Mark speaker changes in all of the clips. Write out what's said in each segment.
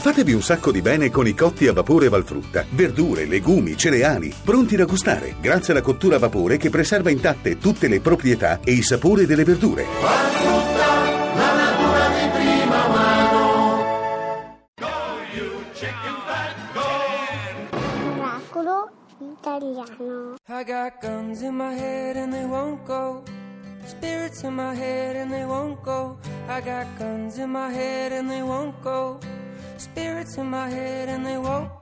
Speaker 1: Fatevi un sacco di bene con i cotti a vapore Valfrutta. Verdure, legumi, cereali, pronti da gustare, grazie alla cottura a vapore che preserva intatte tutte le proprietà e i sapori delle verdure.
Speaker 2: Valfrutta, la natura di prima mano.
Speaker 3: Oracolo italiano.
Speaker 4: I got guns in my head and they won't go. Spirits in my head and they won't go. I got guns in my head and they won't go. Spirits in my head and they won't.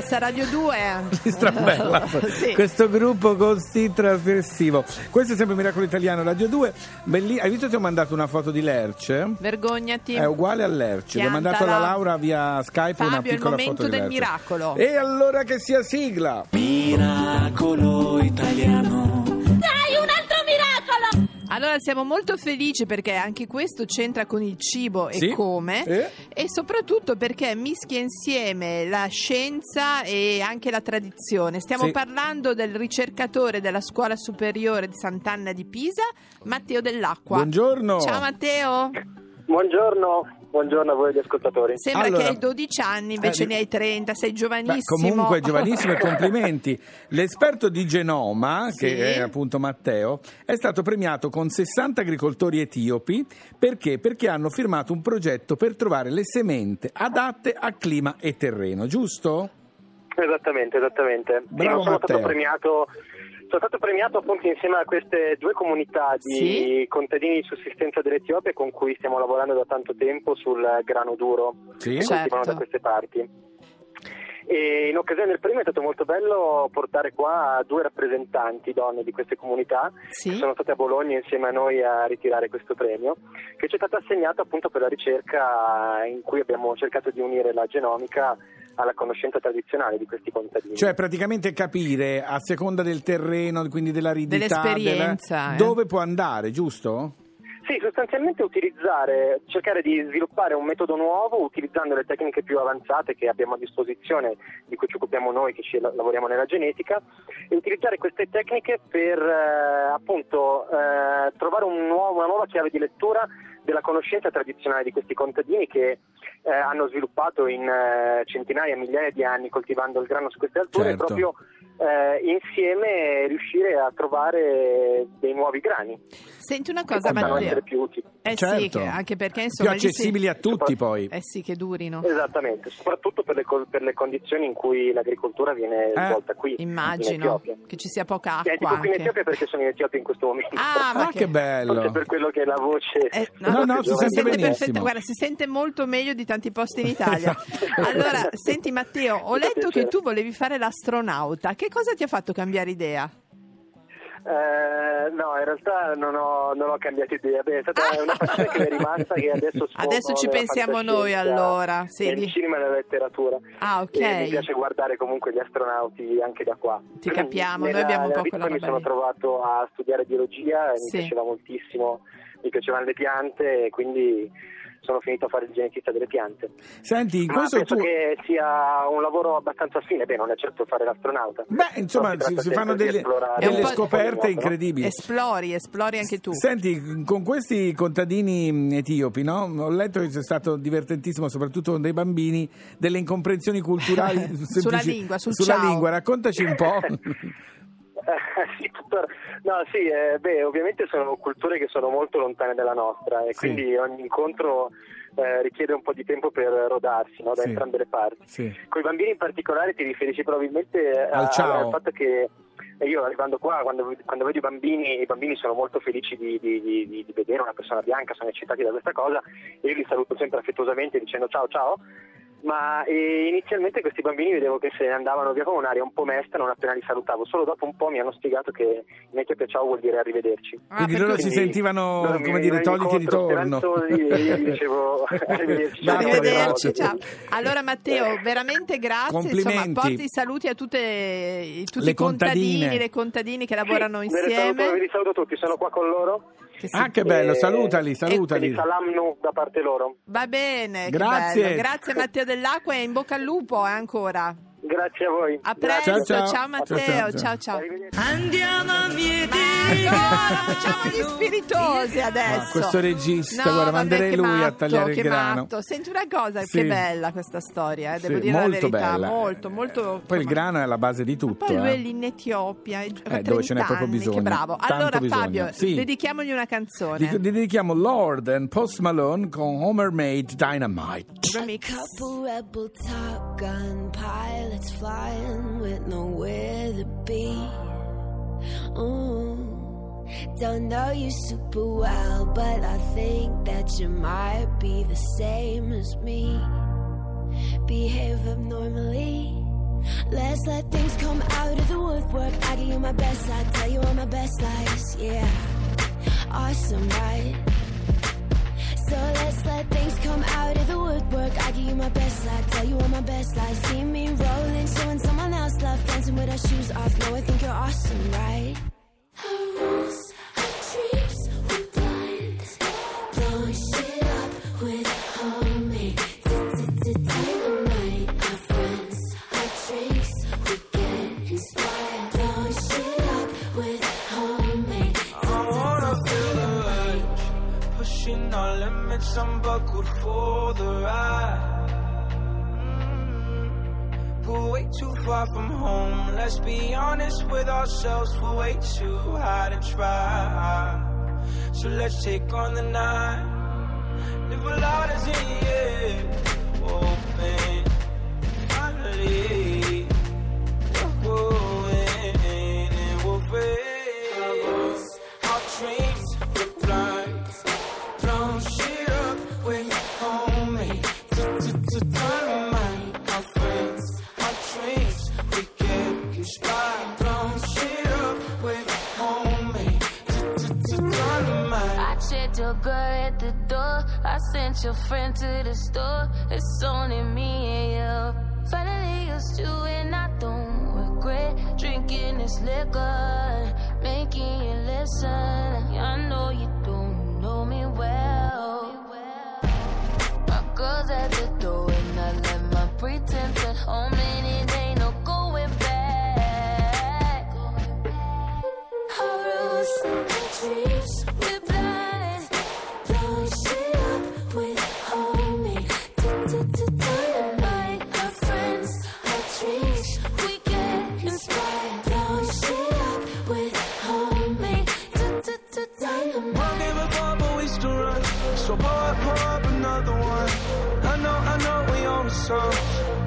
Speaker 5: Strambellas a Radio 2.
Speaker 6: Di Strambella,
Speaker 5: Sì.
Speaker 6: questo gruppo così trasgressivo. Questo è sempre Miracolo Italiano Radio 2. Belli- Hai visto ti ho mandato una foto di Lerce?
Speaker 5: Vergognati.
Speaker 6: È uguale a Lerce. Gli ho mandato alla. Laura via Skype una
Speaker 5: Fabio, è il
Speaker 6: piccola
Speaker 5: momento
Speaker 6: foto di
Speaker 5: del
Speaker 6: Lerce.
Speaker 5: miracolo.
Speaker 6: E allora che sia sigla.
Speaker 2: Miracolo italiano.
Speaker 5: Allora siamo molto felici perché anche questo c'entra con il cibo e
Speaker 6: Sì.
Speaker 5: come
Speaker 6: Eh?
Speaker 5: e soprattutto perché mischia insieme la scienza e anche la tradizione. Stiamo
Speaker 6: Sì.
Speaker 5: parlando del ricercatore della scuola superiore di Sant'Anna di Pisa, Matteo Dell'Acqua.
Speaker 6: Buongiorno.
Speaker 5: Ciao Matteo,
Speaker 7: Buongiorno, buongiorno a voi gli ascoltatori.
Speaker 5: sembra
Speaker 6: Allora-
Speaker 5: che hai 12 anni, invece
Speaker 6: Eh,
Speaker 5: ne hai 30, sei
Speaker 6: Beh,
Speaker 5: giovanissimo.
Speaker 6: comunque giovanissimo e complimenti. L'esperto di genoma, che
Speaker 5: Sì.
Speaker 6: è appunto Matteo, è stato premiato con 60 agricoltori etiopi perché? Perché hanno firmato un progetto per trovare le semente adatte a clima e terreno, giusto?
Speaker 7: Esattamente, esattamente.
Speaker 6: Bravo,
Speaker 7: non sono stato
Speaker 6: Matteo.
Speaker 7: premiato. Sono stato premiato appunto insieme a queste due comunità di
Speaker 5: Sì.
Speaker 7: contadini di sussistenza dell'Etiopia con cui stiamo lavorando da tanto tempo sul grano duro
Speaker 6: Sì.
Speaker 7: che
Speaker 5: Certo.
Speaker 7: da queste parti. E in occasione del premio è stato molto bello portare qua due rappresentanti donne di queste comunità
Speaker 5: Sì.
Speaker 7: che sono state a Bologna insieme a noi a ritirare questo premio, che ci è stato assegnato appunto per la ricerca in cui abbiamo cercato di unire la genomica alla conoscenza tradizionale di questi contadini.
Speaker 6: Cioè praticamente capire a seconda del terreno, quindi dell'aridità, della-
Speaker 5: eh.
Speaker 6: dove può andare, giusto?
Speaker 7: Sì, sostanzialmente utilizzare, cercare di sviluppare un metodo nuovo utilizzando le tecniche più avanzate che abbiamo a disposizione, di cui ci occupiamo noi che ci la- lavoriamo nella genetica, e utilizzare queste tecniche per eh, appunto eh, trovare un nuovo- una nuova chiave di lettura della conoscenza tradizionale di questi contadini che eh, hanno sviluppato in eh, centinaia, migliaia di anni coltivando il grano su queste alture
Speaker 6: Certo.
Speaker 7: proprio eh, insieme riuscire a trovare dei nuovi grani
Speaker 4: Senti una cosa, Matteo.
Speaker 7: essere più utili.
Speaker 4: Eh sì,
Speaker 6: Certo.
Speaker 4: che- anche perché
Speaker 6: Più
Speaker 4: insomma... si-
Speaker 6: accessibili a tutti poi.
Speaker 4: Eh sì, che durino.
Speaker 7: Esattamente, soprattutto per le, per le condizioni in cui l'agricoltura viene
Speaker 6: Eh,
Speaker 7: svolta qui in
Speaker 4: Immagino che ci sia poca
Speaker 7: Eh,
Speaker 4: acqua
Speaker 7: dico qui in
Speaker 4: anche.
Speaker 7: Etiopia perché sono in Etiopia in questo momento.
Speaker 4: Ah, ma
Speaker 6: Ah, che bello.
Speaker 7: Forse per quello che la voce...
Speaker 4: Eh,
Speaker 6: No, no, si sente benissimo.
Speaker 4: guarda, si sente molto meglio di tanti posti in Italia.
Speaker 6: Esatto.
Speaker 4: Allora, senti Matteo, ho letto che tu volevi fare l'astronauta. Che cosa ti ha fatto cambiare idea?
Speaker 7: Eh, no, in realtà non ho, non ho cambiato idea. Beh, è stata una passione che mi è rimasta che adesso
Speaker 4: Adesso ci pensiamo noi, allora, sì,
Speaker 7: Nel
Speaker 4: di-
Speaker 7: cinema e nella letteratura.
Speaker 4: Ah, ok.
Speaker 7: E mi piace guardare comunque gli astronauti anche da qua.
Speaker 4: Ti capiamo, noi
Speaker 7: Nella-
Speaker 4: abbiamo un po' quella
Speaker 7: poi mi
Speaker 4: roba
Speaker 7: sono trovato a studiare biologia e
Speaker 4: Sì.
Speaker 7: mi piaceva moltissimo, mi piacevano le piante e quindi sono finito a fare il genetista delle piante.
Speaker 6: Senti, in
Speaker 7: Ma
Speaker 6: questo
Speaker 7: penso
Speaker 6: tu...
Speaker 7: che sia un lavoro abbastanza affine, beh non è certo fare l'astronauta.
Speaker 6: Beh, insomma, si, si fanno
Speaker 7: di
Speaker 6: delle, delle scoperte incredibili.
Speaker 4: Esplori, esplori anche tu.
Speaker 6: Senti, con questi contadini mh, etiopi, no? ho letto che c'è stato divertentissimo, soprattutto con dei bambini, delle incomprensioni culturali semplici-
Speaker 4: Sulla lingua, sul
Speaker 6: sulla
Speaker 4: ciao.
Speaker 6: lingua. Raccontaci un po'.
Speaker 7: Eh, sì, No, sì, eh, beh, ovviamente sono culture che sono molto lontane dalla nostra e
Speaker 6: Sì.
Speaker 7: quindi ogni incontro eh, richiede un po' di tempo per rodarsi no, da
Speaker 6: Sì.
Speaker 7: entrambe le parti.
Speaker 6: Sì.
Speaker 7: Con i bambini in particolare ti riferisci probabilmente a-
Speaker 6: Al ciao.
Speaker 7: al fatto che eh, io arrivando qua, quando, quando vedo i bambini, i bambini sono molto felici di, di- di- di- di vedere una persona bianca, sono eccitati da questa cosa e io li saluto sempre affettuosamente dicendo ciao ciao. Ma eh, inizialmente questi bambini vedevo che se ne andavano via con un'aria un po' mesta non appena li salutavo, solo dopo un po' mi hanno spiegato che in Etiopia ciao vuol dire arrivederci.
Speaker 4: Ah,
Speaker 6: Quindi
Speaker 4: per
Speaker 6: loro si sentivano,
Speaker 7: loro mi
Speaker 6: come dire, togliti di torno.
Speaker 7: io dicevo arrivederci.
Speaker 4: Arrivederci, ciao. Allora Matteo, veramente grazie, insomma,
Speaker 6: Complimenti.
Speaker 4: porti i saluti a tutte, tutti
Speaker 6: Le
Speaker 4: i contadini,
Speaker 6: contadine.
Speaker 4: le contadine che lavorano
Speaker 7: Sì,
Speaker 4: insieme.
Speaker 7: li saluto tutti, sono qua con loro.
Speaker 4: Che
Speaker 6: Ah, che bello, salutali, salutali.
Speaker 7: salam nu da parte loro.
Speaker 4: Va bene,
Speaker 6: Grazie.
Speaker 4: Grazie Matteo Dell'Acqua e in bocca al lupo eh, ancora.
Speaker 7: Grazie a voi.
Speaker 4: A presto,
Speaker 6: Ciao,
Speaker 4: ciao,
Speaker 6: ciao.
Speaker 4: Matteo,
Speaker 6: Ciao, ciao,
Speaker 4: ciao.
Speaker 8: Andiamo a
Speaker 4: no, facciamo gli spiritosi adesso.
Speaker 6: Ma questo regista,
Speaker 4: No,
Speaker 6: guarda, manderei lui a
Speaker 4: matto,
Speaker 6: tagliare il grano.
Speaker 4: matto. Senti una cosa,
Speaker 6: Sì.
Speaker 4: che bella questa storia, eh, devo
Speaker 6: Sì,
Speaker 4: dire la
Speaker 6: molto
Speaker 4: verità,
Speaker 6: bella.
Speaker 4: molto, molto.
Speaker 6: Poi il grano è alla base di tutto.
Speaker 4: Poi lui
Speaker 6: eh.
Speaker 4: è lì in Etiopia, eh,
Speaker 6: Eh, dove ce n'è
Speaker 4: 30
Speaker 6: proprio bisogno.
Speaker 4: Che bravo.
Speaker 6: Tanto
Speaker 4: Allora
Speaker 6: bisogno.
Speaker 4: Fabio,
Speaker 6: Sì.
Speaker 4: dedichiamogli una canzone.
Speaker 6: Dic- dedichiamo Lord and Post Malone con Homer Made Dynamite.
Speaker 4: Remix.
Speaker 9: Couple rebel Top Gun pilots flying with nowhere to be. Ooh. Don't know you super well, but I think that you might be the same as me. Behave abnormally. Let's let things come out of the woodwork. I give you my best, I tell you all my best lies. Yeah, awesome, right? You my best, I tell you all my best lies. See me rolling, showing someone else love, dancing with our shoes off. No, I think you're awesome, right? Our rules, our dreams, we're blind. Blowing shit up with homemade dynamite. Our friends, our drinks, we get inspired. Blowing shit up with homemade dynamite.
Speaker 8: Pushing our limits, I'm buckled for the ride. But way too far from home. Let's be honest with ourselves, for way too high to try. So let's take on the night. Live a lot is in the friend to the store. It's only me and you. Finally used to and I don't regret drinking this liquor, making you listen. I know you don't know
Speaker 9: me well. My girl's at the door and I left my pretense at home and it ain't no going back. Our roots and dreams, we're
Speaker 8: blind. Some.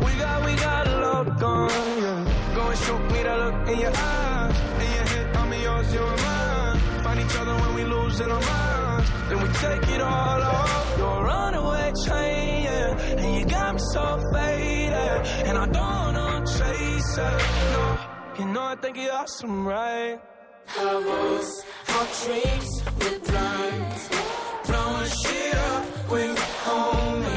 Speaker 8: We got, we got a lot gone, yeah. Go and shoot me that look in your eyes. In your head, I'm yours, you and mine. Find each other when we lose in our minds. Then we take it all off. You're a runaway train, yeah. And you got me so faded. And I don't wanna chase it. No, you know I think you're awesome, right?
Speaker 2: Our voice, our dreams, we're blind.
Speaker 8: Blowing shit up with homie.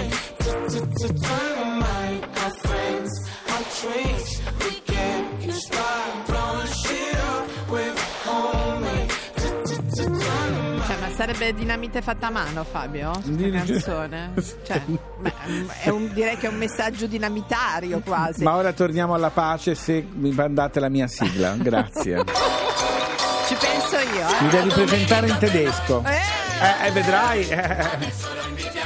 Speaker 4: Sarebbe dinamite fatta a mano, Fabio? Questa canzone? Cioè, un- direi che è un messaggio dinamitario quasi.
Speaker 6: Ma ora torniamo alla pace se mi mandate la mia sigla. Grazie.
Speaker 4: Ci penso io,
Speaker 6: Mi
Speaker 4: eh.
Speaker 6: devi presentare in tedesco.
Speaker 4: Eh!
Speaker 6: Eh, eh, vedrai. eh.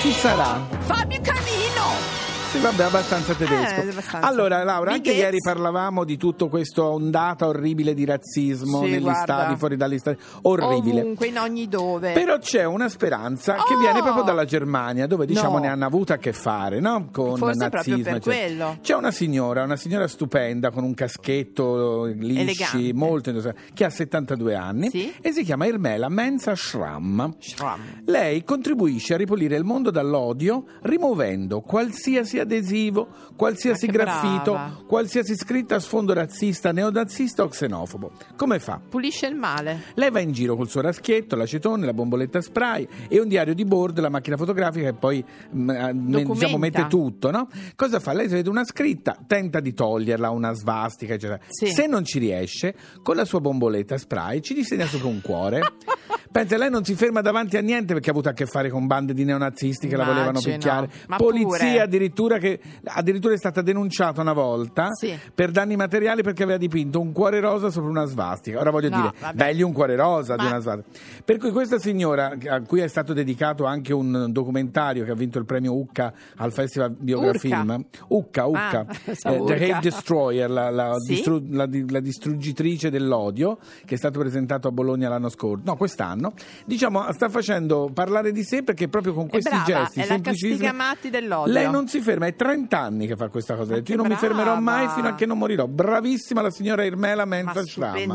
Speaker 6: Chi sarà?
Speaker 4: Fabio Canino!
Speaker 6: Sì, vabbè, abbastanza tedesco.
Speaker 4: Eh, abbastanza.
Speaker 6: Allora, Laura, anche
Speaker 4: Bighezza.
Speaker 6: ieri parlavamo di tutto questo ondata orribile di razzismo
Speaker 4: Sì,
Speaker 6: negli
Speaker 4: guarda.
Speaker 6: stadi, fuori dagli stadi. Orribile.
Speaker 4: Ovunque, in ogni dove.
Speaker 6: Però c'è una speranza che
Speaker 4: Oh!
Speaker 6: viene proprio dalla Germania, dove diciamo
Speaker 4: No.
Speaker 6: ne hanno avuto a che fare, no? Con
Speaker 4: Forse proprio
Speaker 6: nazismo.
Speaker 4: per
Speaker 6: eccetera.
Speaker 4: quello.
Speaker 6: C'è una signora, una signora stupenda con un caschetto lisci,
Speaker 4: Elegante.
Speaker 6: molto che ha 72 anni
Speaker 4: Sì.
Speaker 6: e si chiama Irmela Mensa Schramm.
Speaker 4: Schramm.
Speaker 6: Lei contribuisce a ripulire il mondo dall'odio rimuovendo qualsiasi adesivo, qualsiasi
Speaker 4: che
Speaker 6: graffito,
Speaker 4: brava.
Speaker 6: qualsiasi scritta a sfondo razzista, neonazista o xenofobo. Come fa?
Speaker 4: Pulisce il male.
Speaker 6: Lei va in giro col suo raschietto, l'acetone, la bomboletta spray e un diario di bordo, la macchina fotografica e poi mm, eh, diciamo, mette tutto, no? Cosa fa? Lei si vede una scritta, tenta di toglierla, una svastica, eccetera.
Speaker 4: Sì.
Speaker 6: Se non ci riesce, con la sua bomboletta spray ci disegna su un cuore. Pensa, lei non si ferma davanti a niente perché ha avuto a che fare con bande di neonazisti che la volevano
Speaker 4: Immagino.
Speaker 6: picchiare.
Speaker 4: Ma
Speaker 6: Polizia
Speaker 4: pure.
Speaker 6: addirittura che addirittura è stata denunciata una volta
Speaker 4: Sì.
Speaker 6: per danni materiali perché aveva dipinto un cuore rosa sopra una svastica. Ora voglio
Speaker 4: No,
Speaker 6: dire,
Speaker 4: vabbè.
Speaker 6: meglio un cuore rosa di
Speaker 4: Ma-
Speaker 6: una svastica. Per cui questa signora, a cui è stato dedicato anche un documentario che ha vinto il premio Ucca al Festival Biografilm, Ucca, Ucca,
Speaker 4: Ah,
Speaker 6: eh, The. Hate Destroyer, la, la
Speaker 4: Sì?
Speaker 6: distru- la di- la distruggitrice dell'odio, che è stato presentato a Bologna l'anno scorso, no, quest'anno, diciamo, sta facendo parlare di sé perché proprio con questi
Speaker 4: brava,
Speaker 6: gesti,
Speaker 4: è la Castigamatti dell'odio.
Speaker 6: lei non si ferma, è 30 anni che fa questa cosa. Ha detto,
Speaker 4: che
Speaker 6: Io non mi fermerò mai
Speaker 4: brava.
Speaker 6: fino a che non morirò. Bravissima la signora Irmela Mensa
Speaker 4: Ma
Speaker 6: Schramm.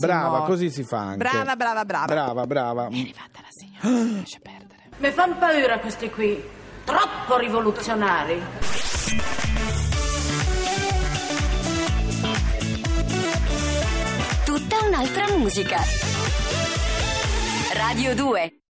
Speaker 6: Brava, così si fa anche.
Speaker 4: Brava, brava, brava.
Speaker 6: Brava, brava.
Speaker 4: È arrivata la signora, lascia perdere.
Speaker 10: Mi fanno paura questi qui, troppo rivoluzionari.
Speaker 11: Tutta un'altra musica. Radio 2